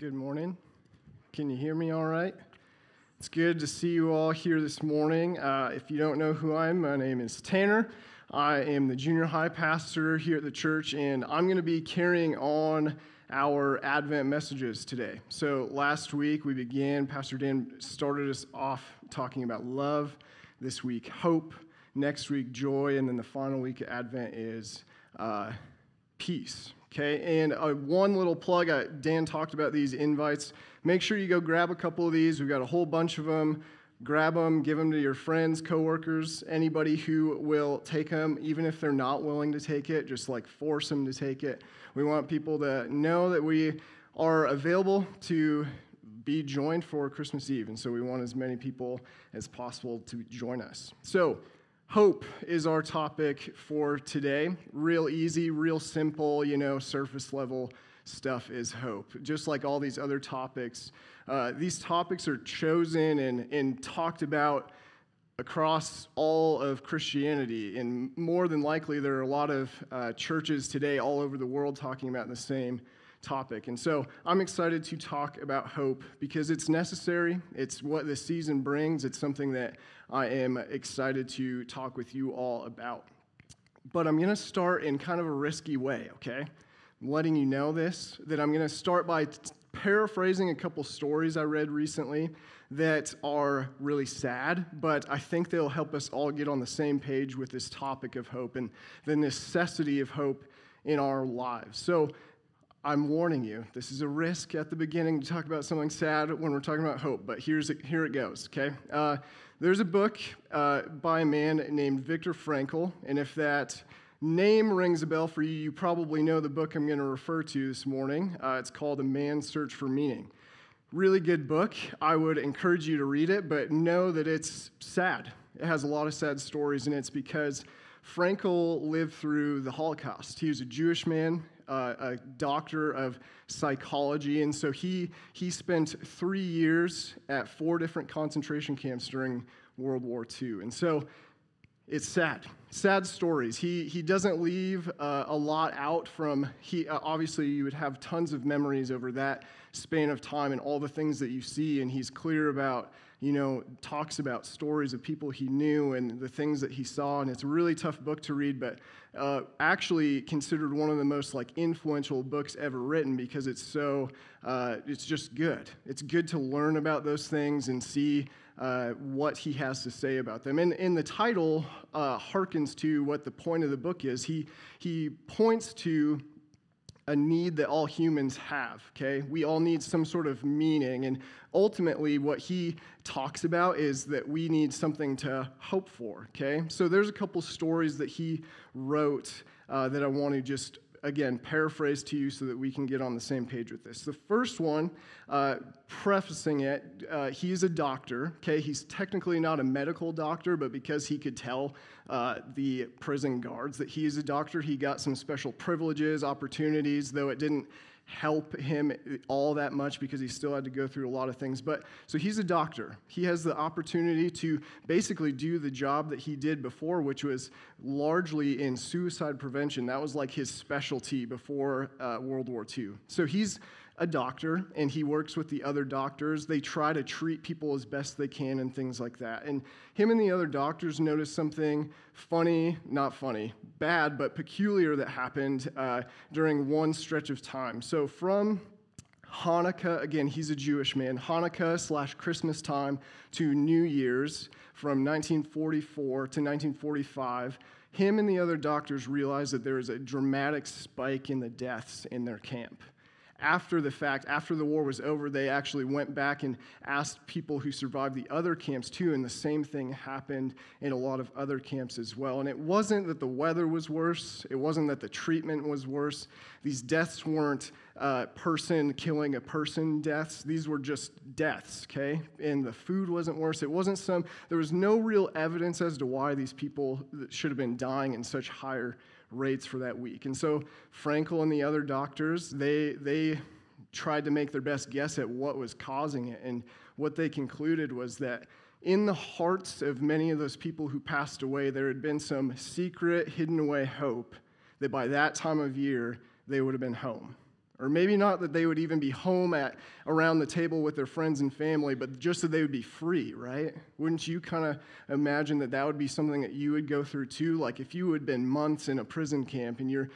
Good morning. Can you hear me all right? It's good to see you all here this morning. Uh, if you don't know who I am, my name is Tanner. I am the junior high pastor here at the church, and I'm going to be carrying on our Advent messages today. So, last week we began, Pastor Dan started us off talking about love. This week, hope. Next week, joy. And then the final week of Advent is uh, peace. Okay, and uh, one little plug uh, Dan talked about these invites. Make sure you go grab a couple of these. We've got a whole bunch of them. Grab them, give them to your friends, coworkers, anybody who will take them, even if they're not willing to take it, just like force them to take it. We want people to know that we are available to be joined for Christmas Eve, and so we want as many people as possible to join us. So, Hope is our topic for today. Real easy, real simple, you know, surface level stuff is hope. Just like all these other topics, uh, these topics are chosen and, and talked about across all of Christianity. And more than likely, there are a lot of uh, churches today all over the world talking about the same topic. And so I'm excited to talk about hope because it's necessary. It's what the season brings. It's something that I am excited to talk with you all about. But I'm going to start in kind of a risky way, okay? I'm letting you know this, that I'm going to start by t- paraphrasing a couple stories I read recently that are really sad, but I think they'll help us all get on the same page with this topic of hope and the necessity of hope in our lives. So, I'm warning you, this is a risk at the beginning to talk about something sad when we're talking about hope, but here's here it goes, okay? Uh, there's a book uh, by a man named Viktor Frankl, and if that name rings a bell for you, you probably know the book I'm going to refer to this morning. Uh, it's called A Man's Search for Meaning. Really good book. I would encourage you to read it, but know that it's sad. It has a lot of sad stories, and it's because Frankl lived through the Holocaust. He was a Jewish man uh, a doctor of psychology, and so he, he spent three years at four different concentration camps during World War II. And so it's sad, sad stories. He, he doesn't leave uh, a lot out from, he, uh, obviously, you would have tons of memories over that span of time and all the things that you see, and he's clear about you know, talks about stories of people he knew and the things that he saw. And it's a really tough book to read, but uh, actually considered one of the most like influential books ever written because it's so, uh, it's just good. It's good to learn about those things and see uh, what he has to say about them. And, and the title uh, harkens to what the point of the book is. He, he points to a need that all humans have, okay? We all need some sort of meaning. And ultimately, what he talks about is that we need something to hope for, okay? So there's a couple stories that he wrote uh, that I want to just again, paraphrase to you so that we can get on the same page with this. The first one, uh, prefacing it, uh, he's a doctor, okay? He's technically not a medical doctor, but because he could tell uh, the prison guards that he is a doctor, he got some special privileges, opportunities, though it didn't help him all that much because he still had to go through a lot of things. But so he's a doctor. He has the opportunity to basically do the job that he did before, which was largely in suicide prevention. That was like his specialty before uh, World War II. So he's a doctor and he works with the other doctors. They try to treat people as best they can and things like that. And him and the other doctors noticed something funny, not funny, bad, but peculiar that happened uh, during one stretch of time. So from Hanukkah, again, he's a Jewish man, Hanukkah slash Christmas time to New Year's from 1944 to 1945, him and the other doctors realized that there was a dramatic spike in the deaths in their camp after the fact, after the war was over, they actually went back and asked people who survived the other camps too, and the same thing happened in a lot of other camps as well. And it wasn't that the weather was worse, it wasn't that the treatment was worse. These deaths weren't uh, person killing a person deaths, these were just deaths, okay? And the food wasn't worse. It wasn't some, there was no real evidence as to why these people should have been dying in such higher rates for that week. And so Frankl and the other doctors, they, they tried to make their best guess at what was causing it. And what they concluded was that in the hearts of many of those people who passed away, there had been some secret, hidden away hope that by that time of year, they would have been home. Or maybe not that they would even be home at around the table with their friends and family, but just that they would be free, right? Wouldn't you kind of imagine that that would be something that you would go through too? Like if you had been months in a prison camp and you're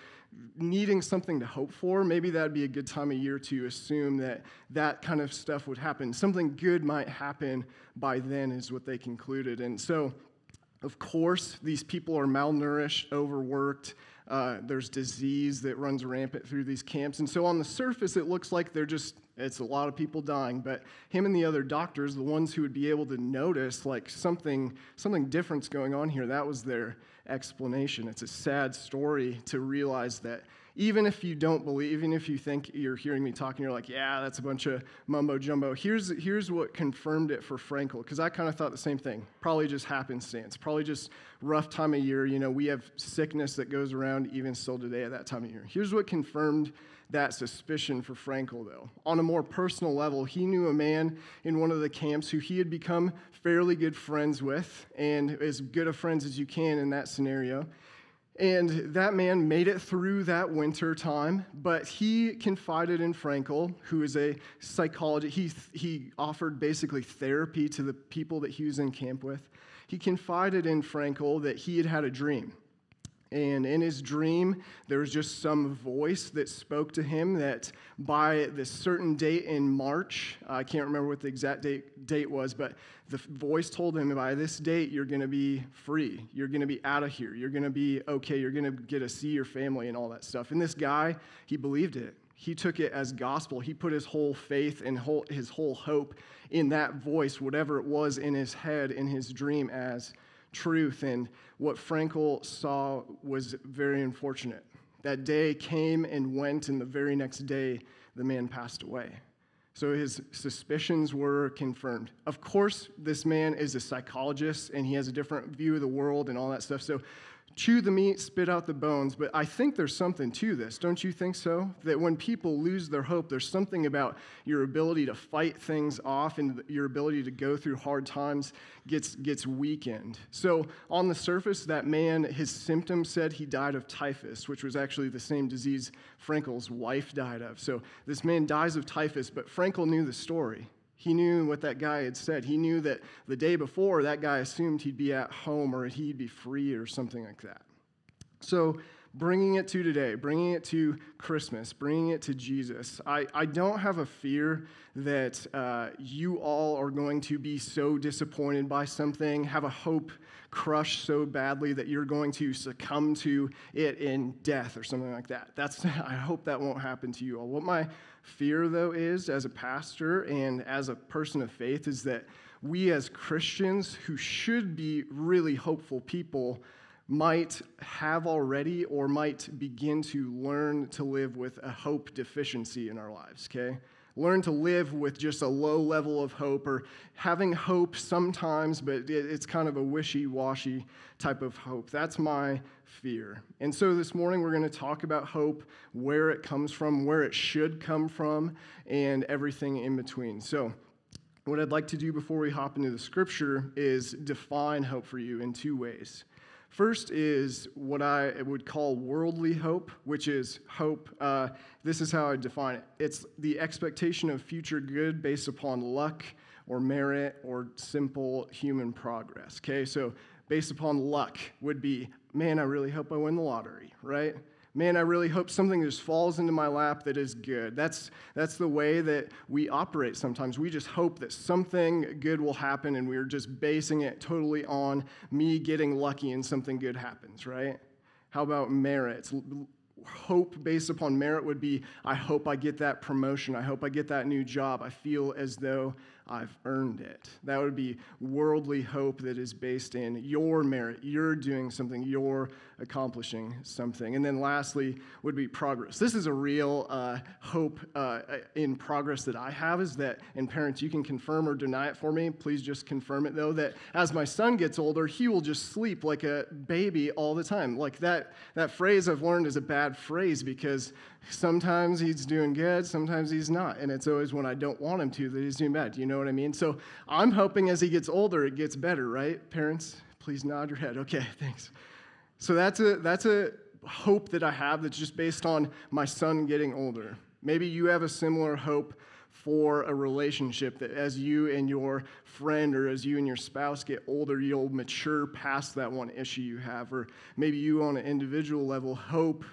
needing something to hope for, maybe that'd be a good time of year to assume that that kind of stuff would happen. Something good might happen by then, is what they concluded. And so, of course, these people are malnourished, overworked. Uh, there's disease that runs rampant through these camps. And so on the surface, it looks like they're just, it's a lot of people dying. But him and the other doctors, the ones who would be able to notice like something, something different's going on here, that was their explanation. It's a sad story to realize that even if you don't believe, even if you think you're hearing me talking, you're like, yeah, that's a bunch of mumbo jumbo. Here's, here's what confirmed it for Frankl, because I kind of thought the same thing. Probably just happenstance, probably just rough time of year. You know, we have sickness that goes around even still today at that time of year. Here's what confirmed that suspicion for Frankl, though. On a more personal level, he knew a man in one of the camps who he had become fairly good friends with, and as good of friends as you can in that scenario. And that man made it through that winter time, but he confided in Frankl, who is a psychologist. He, he offered basically therapy to the people that he was in camp with. He confided in Frankl that he had had a dream. And in his dream, there was just some voice that spoke to him that by this certain date in March, I can't remember what the exact date, date was, but the voice told him by this date, you're going to be free. You're going to be out of here. You're going to be okay. You're going to get to see your family and all that stuff. And this guy, he believed it. He took it as gospel. He put his whole faith and whole, his whole hope in that voice, whatever it was in his head, in his dream, as truth. And what Frankl saw was very unfortunate. That day came and went, and the very next day, the man passed away. So his suspicions were confirmed. Of course, this man is a psychologist and he has a different view of the world and all that stuff. So chew the meat, spit out the bones. But I think there's something to this. Don't you think so? That when people lose their hope, there's something about your ability to fight things off and your ability to go through hard times gets, gets weakened. So on the surface, that man, his symptoms said he died of typhus, which was actually the same disease Frankl's wife died of. So this man dies of typhus, but Frankl knew the story. He knew what that guy had said. He knew that the day before, that guy assumed he'd be at home or he'd be free or something like that. So, bringing it to today, bringing it to Christmas, bringing it to Jesus, I, I don't have a fear that uh, you all are going to be so disappointed by something, have a hope crushed so badly that you're going to succumb to it in death or something like that. That's, I hope that won't happen to you all. What my fear, though, is as a pastor and as a person of faith is that we as Christians who should be really hopeful people might have already or might begin to learn to live with a hope deficiency in our lives, okay? Learn to live with just a low level of hope or having hope sometimes, but it's kind of a wishy washy type of hope. That's my fear. And so this morning we're going to talk about hope, where it comes from, where it should come from, and everything in between. So, what I'd like to do before we hop into the scripture is define hope for you in two ways. First is what I would call worldly hope, which is hope. Uh, this is how I define it it's the expectation of future good based upon luck or merit or simple human progress. Okay, so based upon luck would be, man, I really hope I win the lottery, right? Man, I really hope something just falls into my lap that is good. That's, that's the way that we operate sometimes. We just hope that something good will happen, and we're just basing it totally on me getting lucky and something good happens, right? How about merit? hope based upon merit would be I hope I get that promotion. I hope I get that new job. I feel as though I've earned it. That would be worldly hope that is based in your merit. You're doing something, you're accomplishing something. And then lastly would be progress. This is a real uh, hope uh, in progress that I have is that, and parents, you can confirm or deny it for me. Please just confirm it though, that as my son gets older, he will just sleep like a baby all the time. Like that, that phrase I've learned is a bad phrase because sometimes he's doing good, sometimes he's not. And it's always when I don't want him to that he's doing bad. You know what I mean? So I'm hoping as he gets older, it gets better, right? Parents, please nod your head. Okay, thanks. So that's a, that's a hope that I have that's just based on my son getting older. Maybe you have a similar hope for a relationship that as you and your friend or as you and your spouse get older, you'll mature past that one issue you have. Or maybe you, on an individual level, hope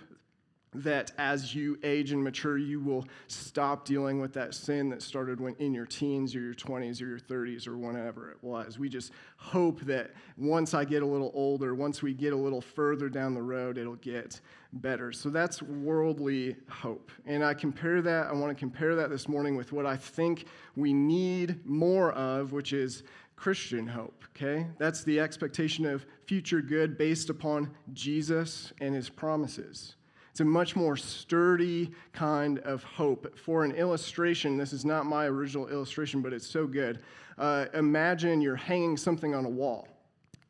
that as you age and mature, you will stop dealing with that sin that started when in your teens or your 20s or your 30s or whenever it was. We just hope that once I get a little older, once we get a little further down the road, it'll get better. So that's worldly hope. And I compare that, I want to compare that this morning with what I think we need more of, which is Christian hope, okay? That's the expectation of future good based upon Jesus and his promises. It's a much more sturdy kind of hope. For an illustration, this is not my original illustration, but it's so good. Uh, imagine you're hanging something on a wall.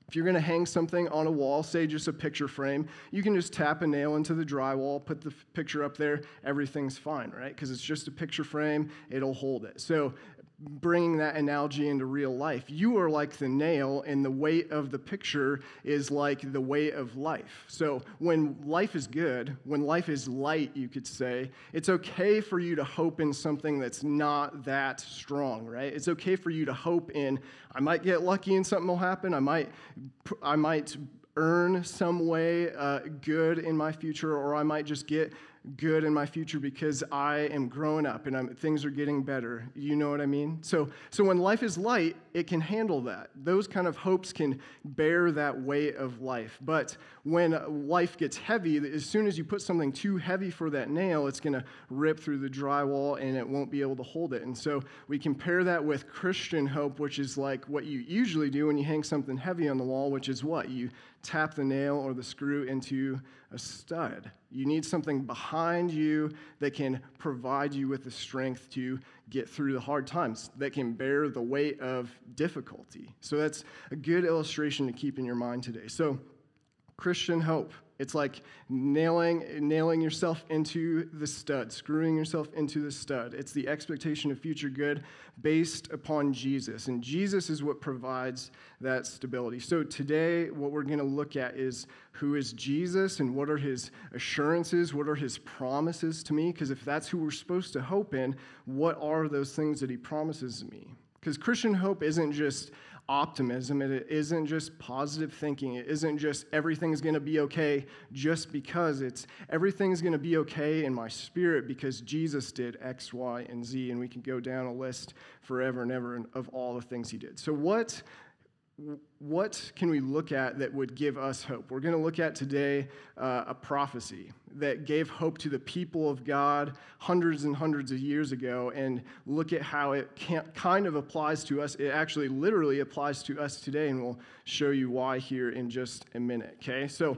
If you're going to hang something on a wall, say just a picture frame, you can just tap a nail into the drywall, put the picture up there, everything's fine, right? Because it's just a picture frame, it'll hold it. So bringing that analogy into real life. You are like the nail, and the weight of the picture is like the weight of life. So, when life is good, when life is light, you could say, it's okay for you to hope in something that's not that strong, right? It's okay for you to hope in, I might get lucky and something will happen. I might, I might earn some way uh, good in my future, or I might just get good in my future because I am growing up and I'm, things are getting better. You know what I mean? So, so when life is light, it can handle that. Those kind of hopes can bear that weight of life. But when life gets heavy, as soon as you put something too heavy for that nail, it's going to rip through the drywall and it won't be able to hold it. And so we compare that with Christian hope, which is like what you usually do when you hang something heavy on the wall, which is what? You tap the nail or the screw into a stud. You need something behind you that can provide you with the strength to get through the hard times, that can bear the weight of difficulty. So that's a good illustration to keep in your mind today. So, Christian hope. It's like nailing, nailing yourself into the stud, screwing yourself into the stud. It's the expectation of future good based upon Jesus. And Jesus is what provides that stability. So today, what we're going to look at is who is Jesus and what are his assurances, what are his promises to me? Because if that's who we're supposed to hope in, what are those things that he promises me? Because Christian hope isn't just optimism. It isn't just positive thinking. It isn't just everything's going to be okay just because. It's everything's going to be okay in my spirit because Jesus did X, Y, and Z. And we can go down a list forever and ever of all the things he did. So, what what can we look at that would give us hope? We're going to look at today uh, a prophecy that gave hope to the people of God hundreds and hundreds of years ago and look at how it kind of applies to us. It actually literally applies to us today, and we'll show you why here in just a minute, okay? So,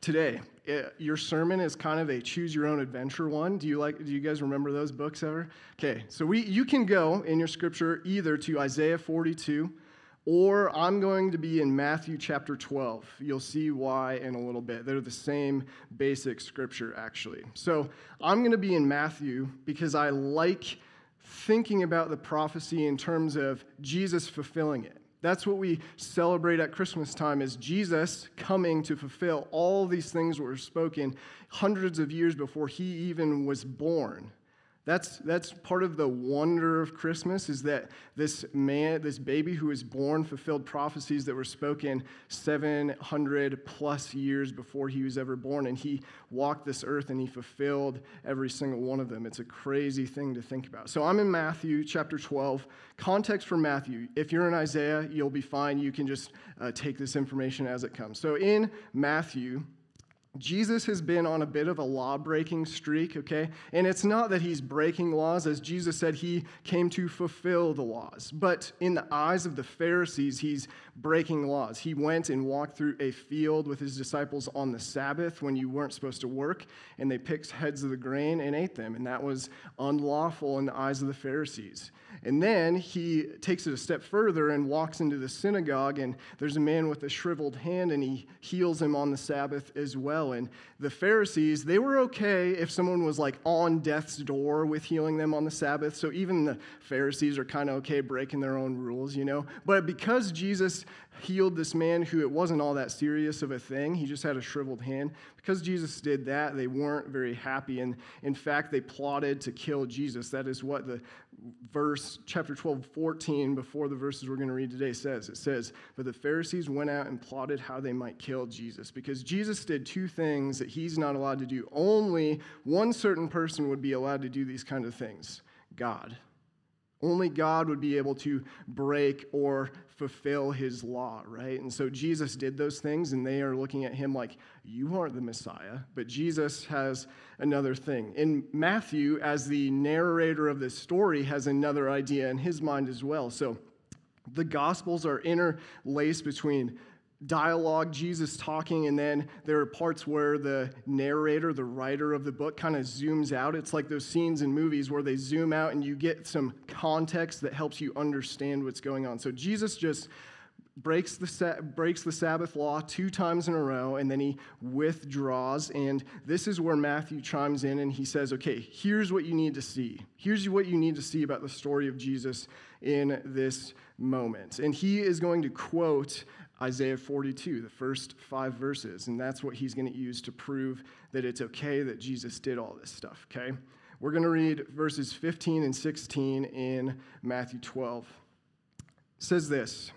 today, it, your sermon is kind of a choose your own adventure one. Do you like do you guys remember those books ever? Okay, so we you can go in your scripture either to Isaiah 42 or I'm going to be in Matthew chapter 12. You'll see why in a little bit. They're the same basic scripture, actually. So I'm going to be in Matthew because I like thinking about the prophecy in terms of Jesus fulfilling it. That's what we celebrate at Christmas time is Jesus coming to fulfill all these things that were spoken hundreds of years before he even was born. That's, that's part of the wonder of Christmas is that this man, this baby who was born, fulfilled prophecies that were spoken 700 plus years before he was ever born. And he walked this earth and he fulfilled every single one of them. It's a crazy thing to think about. So I'm in Matthew chapter 12. Context for Matthew. If you're in Isaiah, you'll be fine. You can just uh, take this information as it comes. So in Matthew, Jesus has been on a bit of a law breaking streak, okay? And it's not that he's breaking laws. As Jesus said, he came to fulfill the laws. But in the eyes of the Pharisees, he's breaking laws. He went and walked through a field with his disciples on the Sabbath when you weren't supposed to work, and they picked heads of the grain and ate them. And that was unlawful in the eyes of the Pharisees. And then he takes it a step further and walks into the synagogue, and there's a man with a shriveled hand, and he heals him on the Sabbath as well. And the Pharisees, they were okay if someone was like on death's door with healing them on the Sabbath. So even the Pharisees are kind of okay breaking their own rules, you know? But because Jesus healed this man who it wasn't all that serious of a thing, he just had a shriveled hand, because Jesus did that, they weren't very happy. And in fact, they plotted to kill Jesus. That is what the verse, chapter 12, 14, before the verses we're going to read today says. It says, But the Pharisees went out and plotted how they might kill Jesus, because Jesus did two things that he's not allowed to do. Only one certain person would be allowed to do these kind of things God. Only God would be able to break or fulfill his law, right? And so Jesus did those things, and they are looking at him like, You aren't the Messiah. But Jesus has another thing. In Matthew, as the narrator of this story, has another idea in his mind as well. So the Gospels are interlaced between dialogue, Jesus talking, and then there are parts where the narrator, the writer of the book, kind of zooms out. It's like those scenes in movies where they zoom out and you get some context that helps you understand what's going on. So Jesus just breaks the, breaks the Sabbath law two times in a row, and then he withdraws. And this is where Matthew chimes in and he says, Okay, here's what you need to see. Here's what you need to see about the story of Jesus in this moment. And he is going to quote Isaiah 42, the first five verses, and that's what he's going to use to prove that it's okay that Jesus did all this stuff, okay? We're going to read verses 15 and 16 in Matthew 12. It says this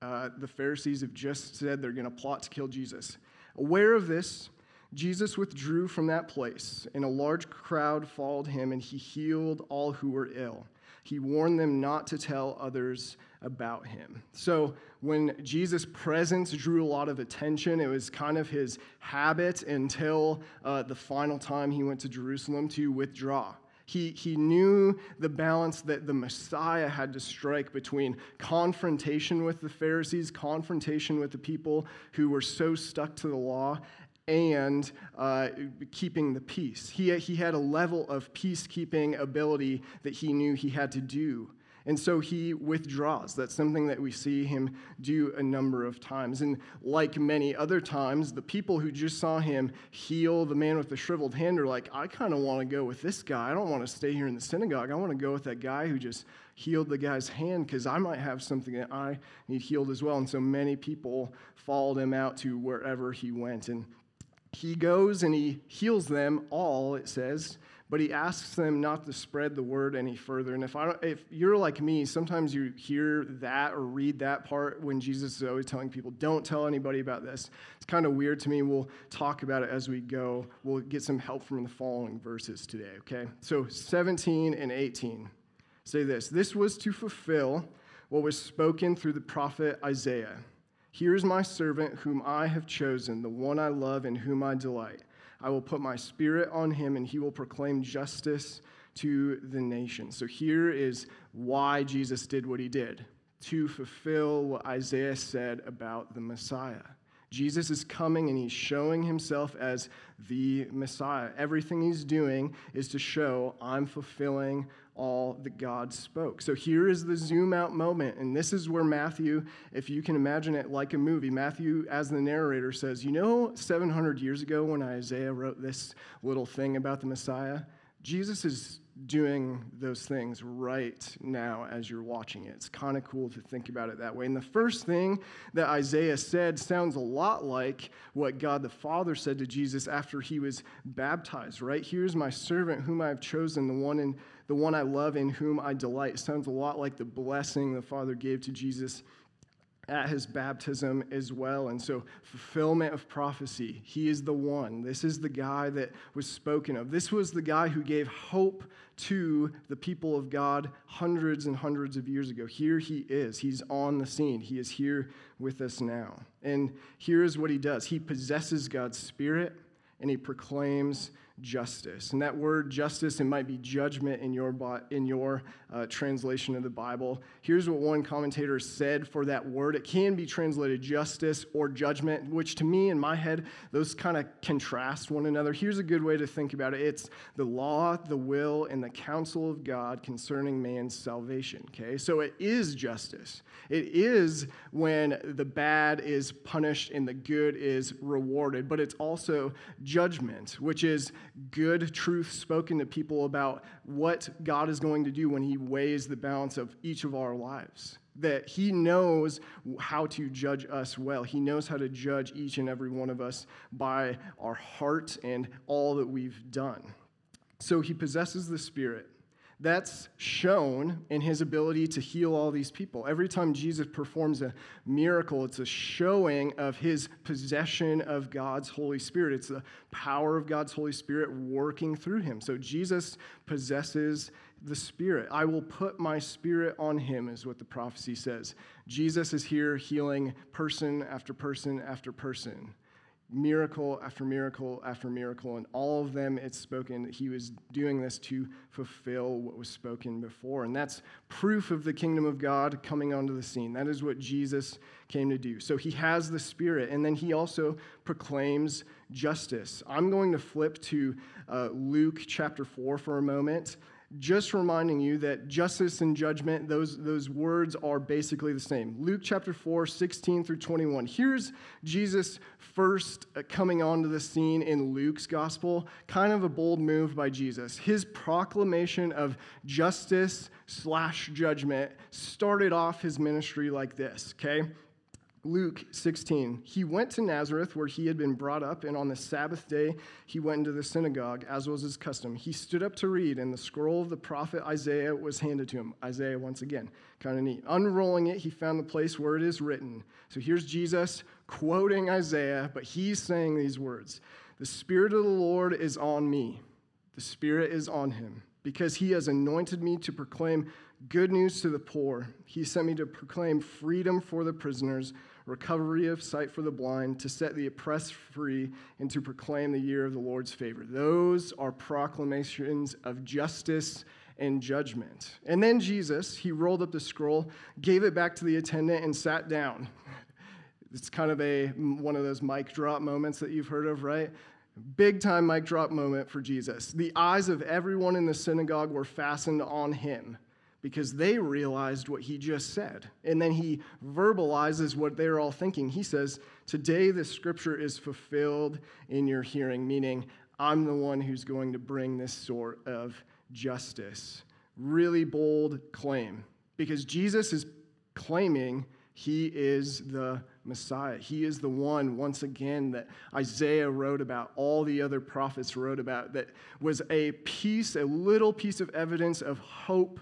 uh, The Pharisees have just said they're going to plot to kill Jesus. Aware of this, Jesus withdrew from that place, and a large crowd followed him, and he healed all who were ill. He warned them not to tell others about him. So when Jesus' presence drew a lot of attention, it was kind of his habit until uh, the final time he went to Jerusalem to withdraw. He, he knew the balance that the Messiah had to strike between confrontation with the Pharisees, confrontation with the people who were so stuck to the law, and uh, keeping the peace. He, he had a level of peacekeeping ability that he knew he had to do. And so he withdraws. That's something that we see him do a number of times. And like many other times, the people who just saw him heal the man with the shriveled hand are like, I kind of want to go with this guy. I don't want to stay here in the synagogue. I want to go with that guy who just healed the guy's hand because I might have something that I need healed as well. And so many people followed him out to wherever he went. And he goes and he heals them all, it says, but he asks them not to spread the word any further. And if, I if you're like me, sometimes you hear that or read that part when Jesus is always telling people, don't tell anybody about this. It's kind of weird to me. We'll talk about it as we go. We'll get some help from the following verses today, okay? So 17 and 18 say this This was to fulfill what was spoken through the prophet Isaiah. Here is my servant whom I have chosen, the one I love and whom I delight. I will put my spirit on him, and he will proclaim justice to the nations. So here is why Jesus did what he did to fulfill what Isaiah said about the Messiah. Jesus is coming and he's showing himself as the Messiah. Everything he's doing is to show I'm fulfilling all that God spoke. So here is the zoom out moment. And this is where Matthew, if you can imagine it like a movie, Matthew, as the narrator, says, You know, 700 years ago when Isaiah wrote this little thing about the Messiah, Jesus is doing those things right now as you're watching it. It's kind of cool to think about it that way. And the first thing that Isaiah said sounds a lot like what God the Father said to Jesus after he was baptized, right? Here's my servant whom I've chosen, the one in the one I love in whom I delight. Sounds a lot like the blessing the Father gave to Jesus at his baptism as well. And so, fulfillment of prophecy. He is the one. This is the guy that was spoken of. This was the guy who gave hope to the people of God hundreds and hundreds of years ago. Here he is. He's on the scene. He is here with us now. And here is what he does he possesses God's Spirit and he proclaims justice. And that word justice, it might be judgment in your, in your uh, translation of the Bible. Here's what one commentator said for that word it can be translated justice or judgment, which to me, in my head, those kind of contrast one another. Here's a good way to think about it it's the law, the will, and the counsel of God concerning man's salvation. Okay? So it is justice. It is when the bad is punished and the good is rewarded, but it's also judgment, which is good truth spoken to people about what God is going to do when He weighs the balance of each of our lives. That He knows how to judge us well. He knows how to judge each and every one of us by our heart and all that we've done. So He possesses the Spirit that's shown in his ability to heal all these people. Every time Jesus performs a miracle, it's a showing of his possession of God's Holy Spirit. It's the power of God's Holy Spirit working through him. So Jesus possesses the Spirit. I will put my Spirit on him, is what the prophecy says. Jesus is here healing person after person after person miracle after miracle after miracle, and all of them it's spoken that he was doing this to fulfill what was spoken before. And that's proof of the kingdom of God coming onto the scene. That is what Jesus came to do. So he has the Spirit, and then he also proclaims justice. I'm going to flip to uh, Luke chapter 4 for a moment just reminding you that justice and judgment, those, those words are basically the same. Luke chapter 4, 16 through 21. Here's Jesus first uh, coming onto the scene in Luke's gospel. Kind of a bold move by Jesus. His proclamation of justice slash judgment started off his ministry like this, okay? Luke 16. He went to Nazareth where he had been brought up, and on the Sabbath day he went into the synagogue, as was his custom. He stood up to read, and the scroll of the prophet Isaiah was handed to him. Isaiah, once again, kind of neat. Unrolling it, he found the place where it is written. So here's Jesus quoting Isaiah, but he's saying these words The Spirit of the Lord is on me, the Spirit is on him, because he has anointed me to proclaim good news to the poor. He sent me to proclaim freedom for the prisoners recovery of sight for the blind, to set the oppressed free, and to proclaim the year of the Lord's favor. Those are proclamations of justice and judgment. And then Jesus, he rolled up the scroll, gave it back to the attendant, and sat down. It's kind of a one of those mic drop moments that you've heard of, right? Big time mic drop moment for Jesus. The eyes of everyone in the synagogue were fastened on him because they realized what he just said. And then he verbalizes what they're all thinking. He says, Today the scripture is fulfilled in your hearing, meaning I'm the one who's going to bring this sort of justice. Really bold claim because Jesus is claiming he is the Messiah. He is the one, once again, that Isaiah wrote about, all the other prophets wrote about, that was a piece, a little piece of evidence of hope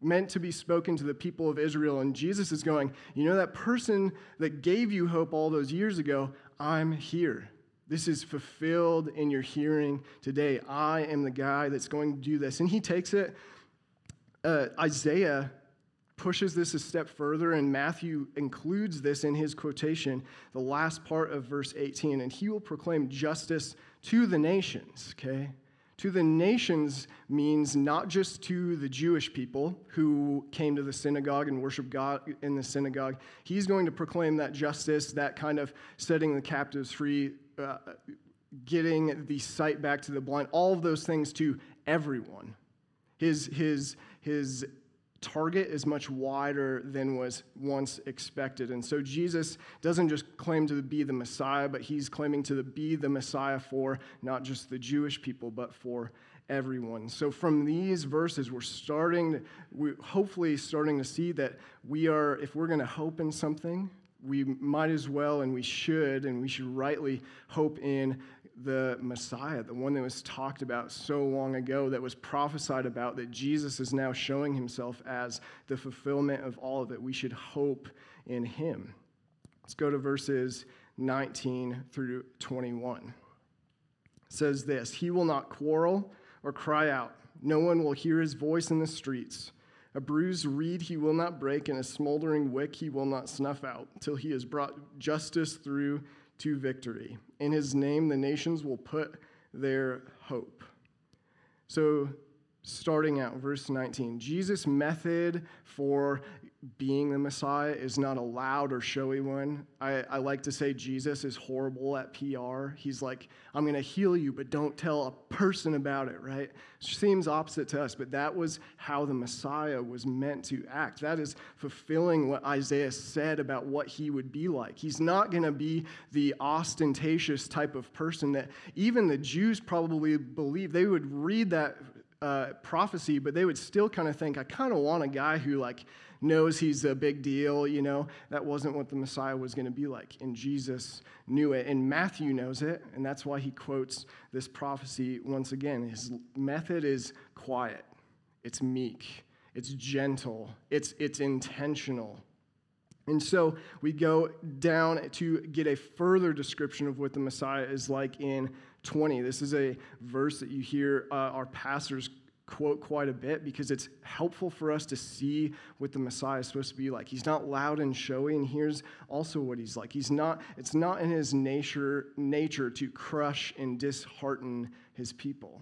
meant to be spoken to the people of Israel. And Jesus is going, You know, that person that gave you hope all those years ago, I'm here. This is fulfilled in your hearing today. I am the guy that's going to do this. And he takes it. Uh, Isaiah pushes this a step further, and Matthew includes this in his quotation, the last part of verse 18. And he will proclaim justice to the nations, okay? To the nations means not just to the Jewish people who came to the synagogue and worshiped God in the synagogue. He's going to proclaim that justice, that kind of setting the captives free, uh, getting the sight back to the blind, all of those things to everyone. His, his, his target is much wider than was once expected. And so Jesus doesn't just claim to be the Messiah, but he's claiming to be the Messiah for not just the Jewish people, but for everyone. So from these verses, we're starting, we're hopefully starting to see that we are, if we're going to hope in something, we might as well and we should and we should rightly hope in the Messiah, the one that was talked about so long ago, that was prophesied about, that Jesus is now showing himself as the fulfillment of all of it. We should hope in him. Let's go to verses 19 through 21. It says this He will not quarrel or cry out, no one will hear his voice in the streets. A bruised reed he will not break, and a smoldering wick he will not snuff out, till he has brought justice through to victory. In his name, the nations will put their hope. So, starting out, verse 19, Jesus' method for being the Messiah is not a loud or showy one. I, I like to say Jesus is horrible at PR. He's like, I'm going to heal you, but don't tell a person about it, right? Seems opposite to us, but that was how the Messiah was meant to act. That is fulfilling what Isaiah said about what he would be like. He's not going to be the ostentatious type of person that even the Jews probably believe. They would read that uh, prophecy, but they would still kind of think, I kind of want a guy who, like, knows he's a big deal, you know. That wasn't what the Messiah was going to be like. And Jesus knew it. And Matthew knows it. And that's why he quotes this prophecy once again. His method is quiet, it's meek, it's gentle, it's, it's intentional. And so we go down to get a further description of what the Messiah is like in 20. This is a verse that you hear uh, our pastors quote quite a bit because it's helpful for us to see what the Messiah is supposed to be like. He's not loud and showy, and here's also what he's like. He's not, it's not in his nature, nature to crush and dishearten his people.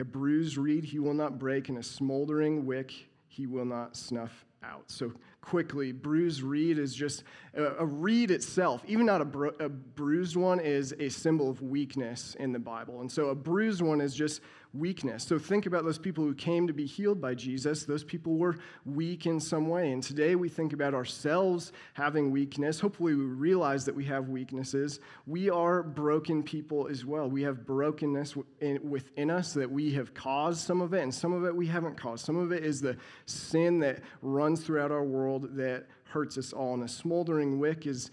A bruised reed he will not break, and a smoldering wick he will not snuff out. So quickly, bruised reed is just a, a reed itself, even not a, bru- a bruised one, is a symbol of weakness in the Bible. And so a bruised one is just weakness. So think about those people who came to be healed by Jesus. Those people were weak in some way. And today we think about ourselves having weakness. Hopefully, we realize that we have weaknesses. We are broken people as well. We have brokenness within us that we have caused some of it, and some of it we haven't caused. Some of it is the sin that runs throughout our world that hurts us all. And a smoldering wick is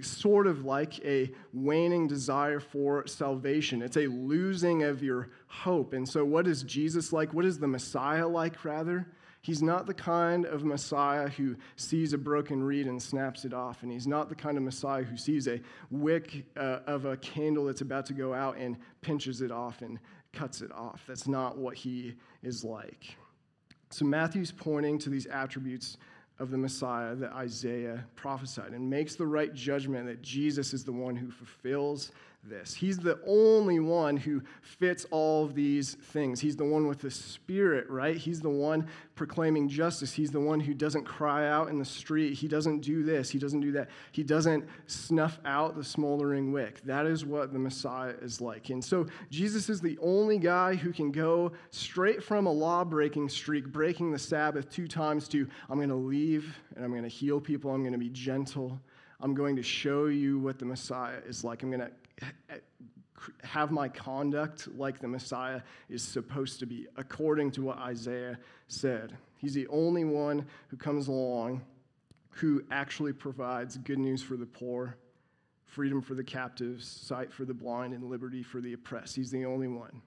sort of like a waning desire for salvation. It's a losing of your hope. And so, what is Jesus like? What is the Messiah like, rather? He's not the kind of Messiah who sees a broken reed and snaps it off. And he's not the kind of Messiah who sees a wick uh, of a candle that's about to go out and pinches it off and cuts it off. That's not what he is like. So, Matthew's pointing to these attributes of the Messiah that Isaiah prophesied and makes the right judgment that Jesus is the one who fulfills this. He's the only one who fits all of these things. He's the one with the Spirit, right? He's the one proclaiming justice. He's the one who doesn't cry out in the street. He doesn't do this. He doesn't do that. He doesn't snuff out the smoldering wick. That is what the Messiah is like. And so Jesus is the only guy who can go straight from a law breaking streak, breaking the Sabbath two times, to I'm going to leave and I'm going to heal people. I'm going to be gentle. I'm going to show you what the Messiah is like. I'm going to have my conduct like the Messiah is supposed to be, according to what Isaiah said. He's the only one who comes along who actually provides good news for the poor, freedom for the captives, sight for the blind, and liberty for the oppressed. He's the only one.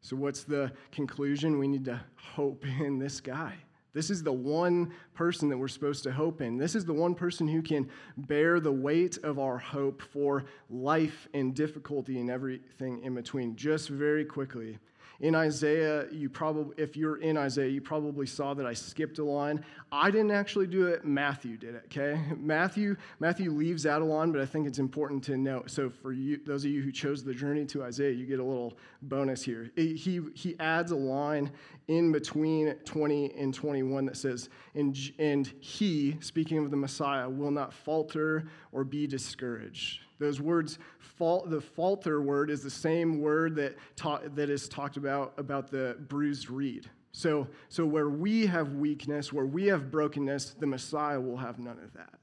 So, what's the conclusion? We need to hope in this guy. This is the one person that we're supposed to hope in. This is the one person who can bear the weight of our hope for life and difficulty and everything in between. Just very quickly, in Isaiah, you probably, if you're in Isaiah, you probably saw that I skipped a line. I didn't actually do it. Matthew did it. Okay, Matthew Matthew leaves out a line, but I think it's important to note. So for you, those of you who chose the journey to Isaiah, you get a little bonus here. He he adds a line in between 20 and 21 that says, "and and he, speaking of the Messiah, will not falter or be discouraged." Those words, the falter word is the same word that, ta- that is talked about about the bruised reed. So, so where we have weakness, where we have brokenness, the Messiah will have none of that.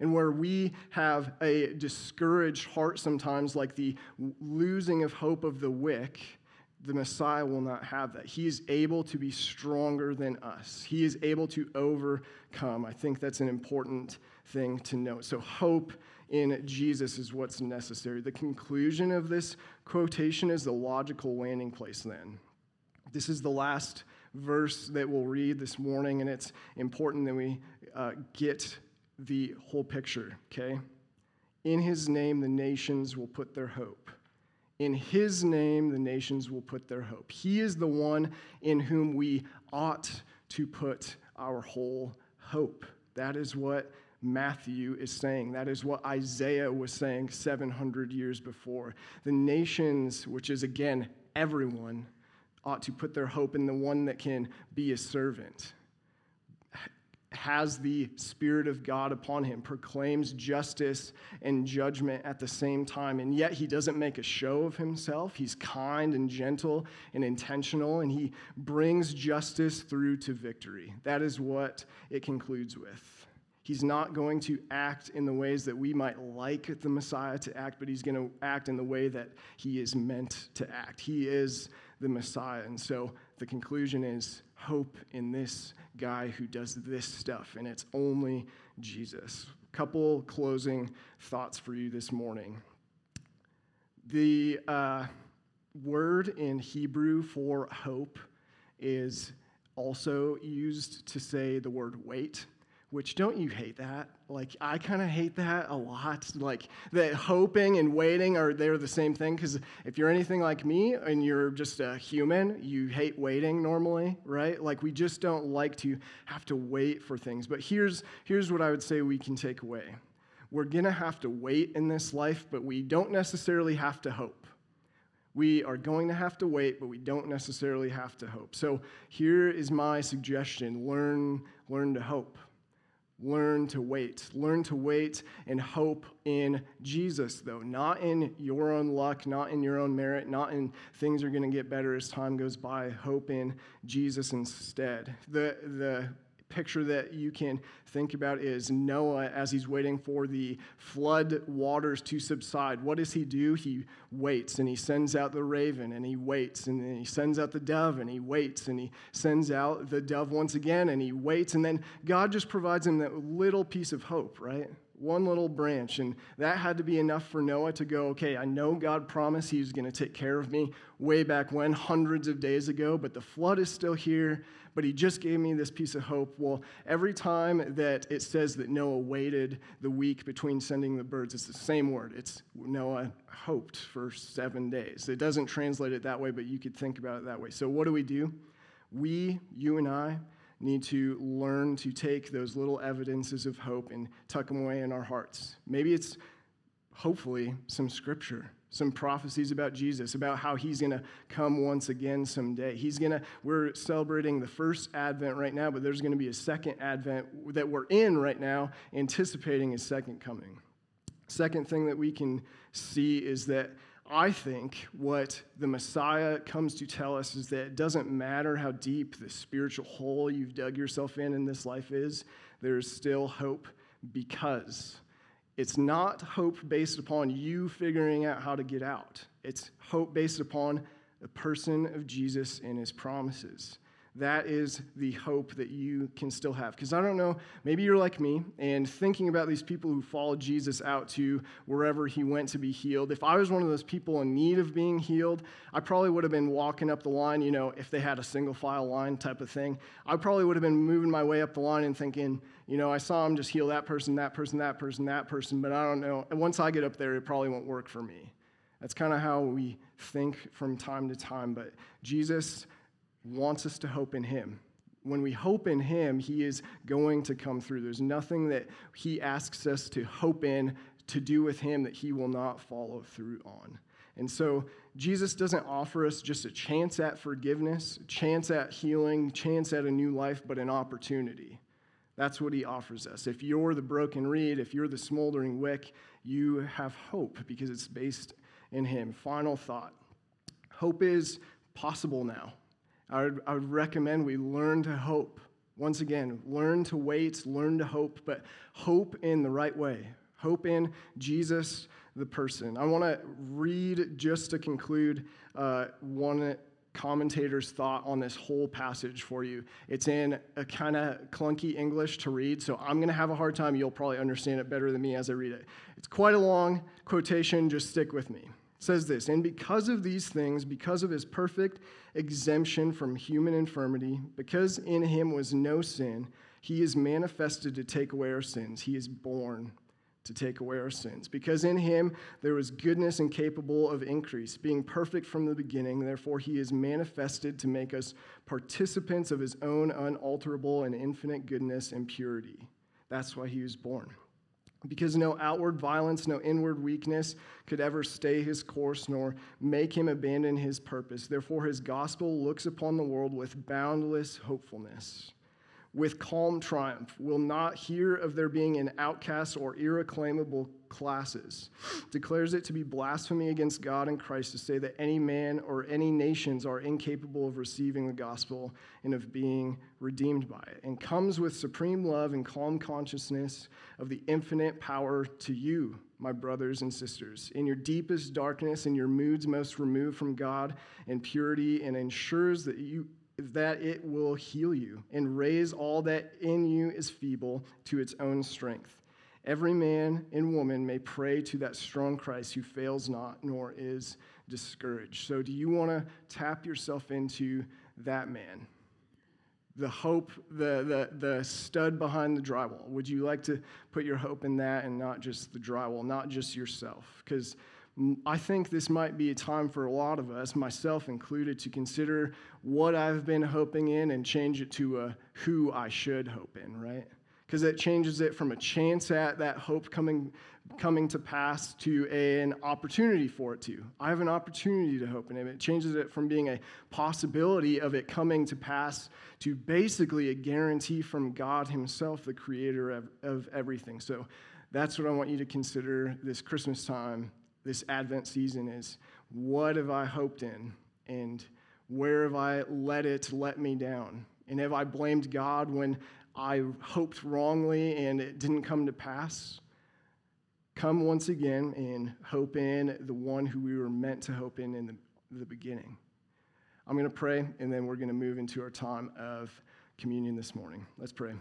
And where we have a discouraged heart sometimes, like the losing of hope of the wick, the Messiah will not have that. He is able to be stronger than us, He is able to overcome. I think that's an important thing to note. So, hope in Jesus is what's necessary. The conclusion of this quotation is the logical landing place, then. This is the last verse that we'll read this morning, and it's important that we uh, get the whole picture, okay? In his name, the nations will put their hope. In his name, the nations will put their hope. He is the one in whom we ought to put our whole hope. That is what Matthew is saying. That is what Isaiah was saying 700 years before. The nations, which is again everyone, ought to put their hope in the one that can be a servant has the Spirit of God upon him, proclaims justice and judgment at the same time, and yet he doesn't make a show of himself. He's kind and gentle and intentional, and he brings justice through to victory. That is what it concludes with. He's not going to act in the ways that we might like the Messiah to act, but he's going to act in the way that he is meant to act. He is the Messiah. And so the conclusion is hope in this guy who does this stuff, and it's only Jesus. Couple closing thoughts for you this morning. The uh, word in Hebrew for hope is also used to say the word wait which don't you hate that? Like, I kind of hate that a lot. Like, that hoping and waiting are they're the same thing. Because if you're anything like me and you're just a human, you hate waiting normally, right? Like, we just don't like to have to wait for things. But here's, here's what I would say we can take away we're going to have to wait in this life, but we don't necessarily have to hope. We are going to have to wait, but we don't necessarily have to hope. So here is my suggestion learn, learn to hope. Learn to wait. Learn to wait and hope in Jesus, though, not in your own luck, not in your own merit, not in things are going to get better as time goes by. Hope in Jesus instead. The, the picture that you can think about is Noah as he's waiting for the flood waters to subside. What does he do? He waits and he sends out the raven and he waits and then he sends out the dove and he waits and he sends out the dove once again and he waits. And then God just provides him that little piece of hope, right? One little branch. And that had to be enough for Noah to go, okay, I know God promised he's going to take care of me way back when, hundreds of days ago, but the flood is still here. But he just gave me this piece of hope. Well, every time that it says that Noah waited the week between sending the birds, it's the same word. It's Noah hoped for seven days. It doesn't translate it that way, but you could think about it that way. So, what do we do? We, you and I, need to learn to take those little evidences of hope and tuck them away in our hearts. Maybe it's hopefully some scripture, some prophecies about Jesus, about how he's going to come once again someday. He's going to, we're celebrating the first Advent right now, but there's going to be a second Advent that we're in right now, anticipating his second coming. Second thing that we can see is that I think what the Messiah comes to tell us is that it doesn't matter how deep the spiritual hole you've dug yourself in in this life is, there's still hope because it's not hope based upon you figuring out how to get out. It's hope based upon the person of Jesus and his promises that is the hope that you can still have. Because I don't know, maybe you're like me and thinking about these people who followed Jesus out to wherever he went to be healed. If I was one of those people in need of being healed, I probably would have been walking up the line, you know, if they had a single file line type of thing. I probably would have been moving my way up the line and thinking, you know, I saw him just heal that person, that person, that person, that person, but I don't know. And once I get up there, it probably won't work for me. That's kind of how we think from time to time. But Jesus wants us to hope in Him. When we hope in Him, He is going to come through. There's nothing that He asks us to hope in, to do with Him, that He will not follow through on. And so, Jesus doesn't offer us just a chance at forgiveness, chance at healing, chance at a new life, but an opportunity. That's what he offers us. If you're the broken reed, if you're the smoldering wick, you have hope because it's based in him. Final thought hope is possible now. I would, I would recommend we learn to hope. Once again, learn to wait, learn to hope, but hope in the right way. Hope in Jesus, the person. I want to read just to conclude uh, one commentator's thought on this whole passage for you. It's in a kind of clunky English to read, so I'm going to have a hard time. You'll probably understand it better than me as I read it. It's quite a long quotation, just stick with me says this And because of these things, because of his perfect exemption from human infirmity, because in him was no sin, he is manifested to take away our sins. He is born to take away our sins. Because in him there was goodness and capable of increase, being perfect from the beginning. Therefore, he is manifested to make us participants of his own unalterable and infinite goodness and purity. That's why he was born. Because no outward violence, no inward weakness could ever stay his course nor make him abandon his purpose. Therefore, his gospel looks upon the world with boundless hopefulness with calm triumph, will not hear of there being an outcast or irreclaimable classes, declares it to be blasphemy against God and Christ to say that any man or any nations are incapable of receiving the gospel and of being redeemed by it, and comes with supreme love and calm consciousness of the infinite power to you, my brothers and sisters, in your deepest darkness, in your moods most removed from God and purity, and ensures that you that it will heal you and raise all that in you is feeble to its own strength. Every man and woman may pray to that strong Christ who fails not nor is discouraged. So, do you want to tap yourself into that man? The hope, the, the, the stud behind the drywall. Would you like to put your hope in that and not just the drywall, not just yourself? Because I think this might be a time for a lot of us, myself included, to consider what I've been hoping in and change it to a who I should hope in, right? Because it changes it from a chance at that hope coming, coming to pass to an opportunity for it to. I have an opportunity to hope in it. It changes it from being a possibility of it coming to pass to basically a guarantee from God Himself, the creator of, of everything. So that's what I want you to consider this Christmas time this Advent season is what have I hoped in? And where have I let it let me down? And have I blamed God when I hoped wrongly and it didn't come to pass? Come once again and hope in the one who we were meant to hope in in the, the beginning. I'm going to pray, and then we're going to move into our time of communion this morning. Let's pray.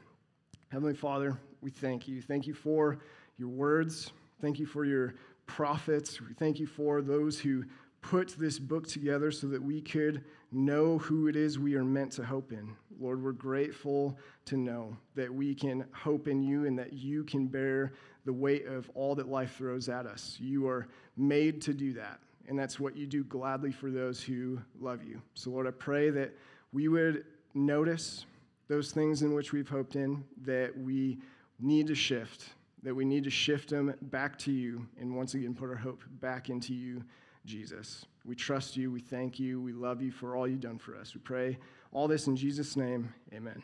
Heavenly Father, we thank you. Thank you for your words. Thank you for your prophets. We thank you for those who put this book together so that we could know who it is we are meant to hope in. Lord, we're grateful to know that we can hope in you and that you can bear the weight of all that life throws at us. You are made to do that, and that's what you do gladly for those who love you. So, Lord, I pray that we would notice those things in which we've hoped in, that we need to shift that we need to shift them back to you and once again put our hope back into you, Jesus. We trust you. We thank you. We love you for all you've done for us. We pray all this in Jesus' name. Amen.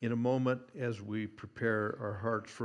In a moment, as we prepare our hearts for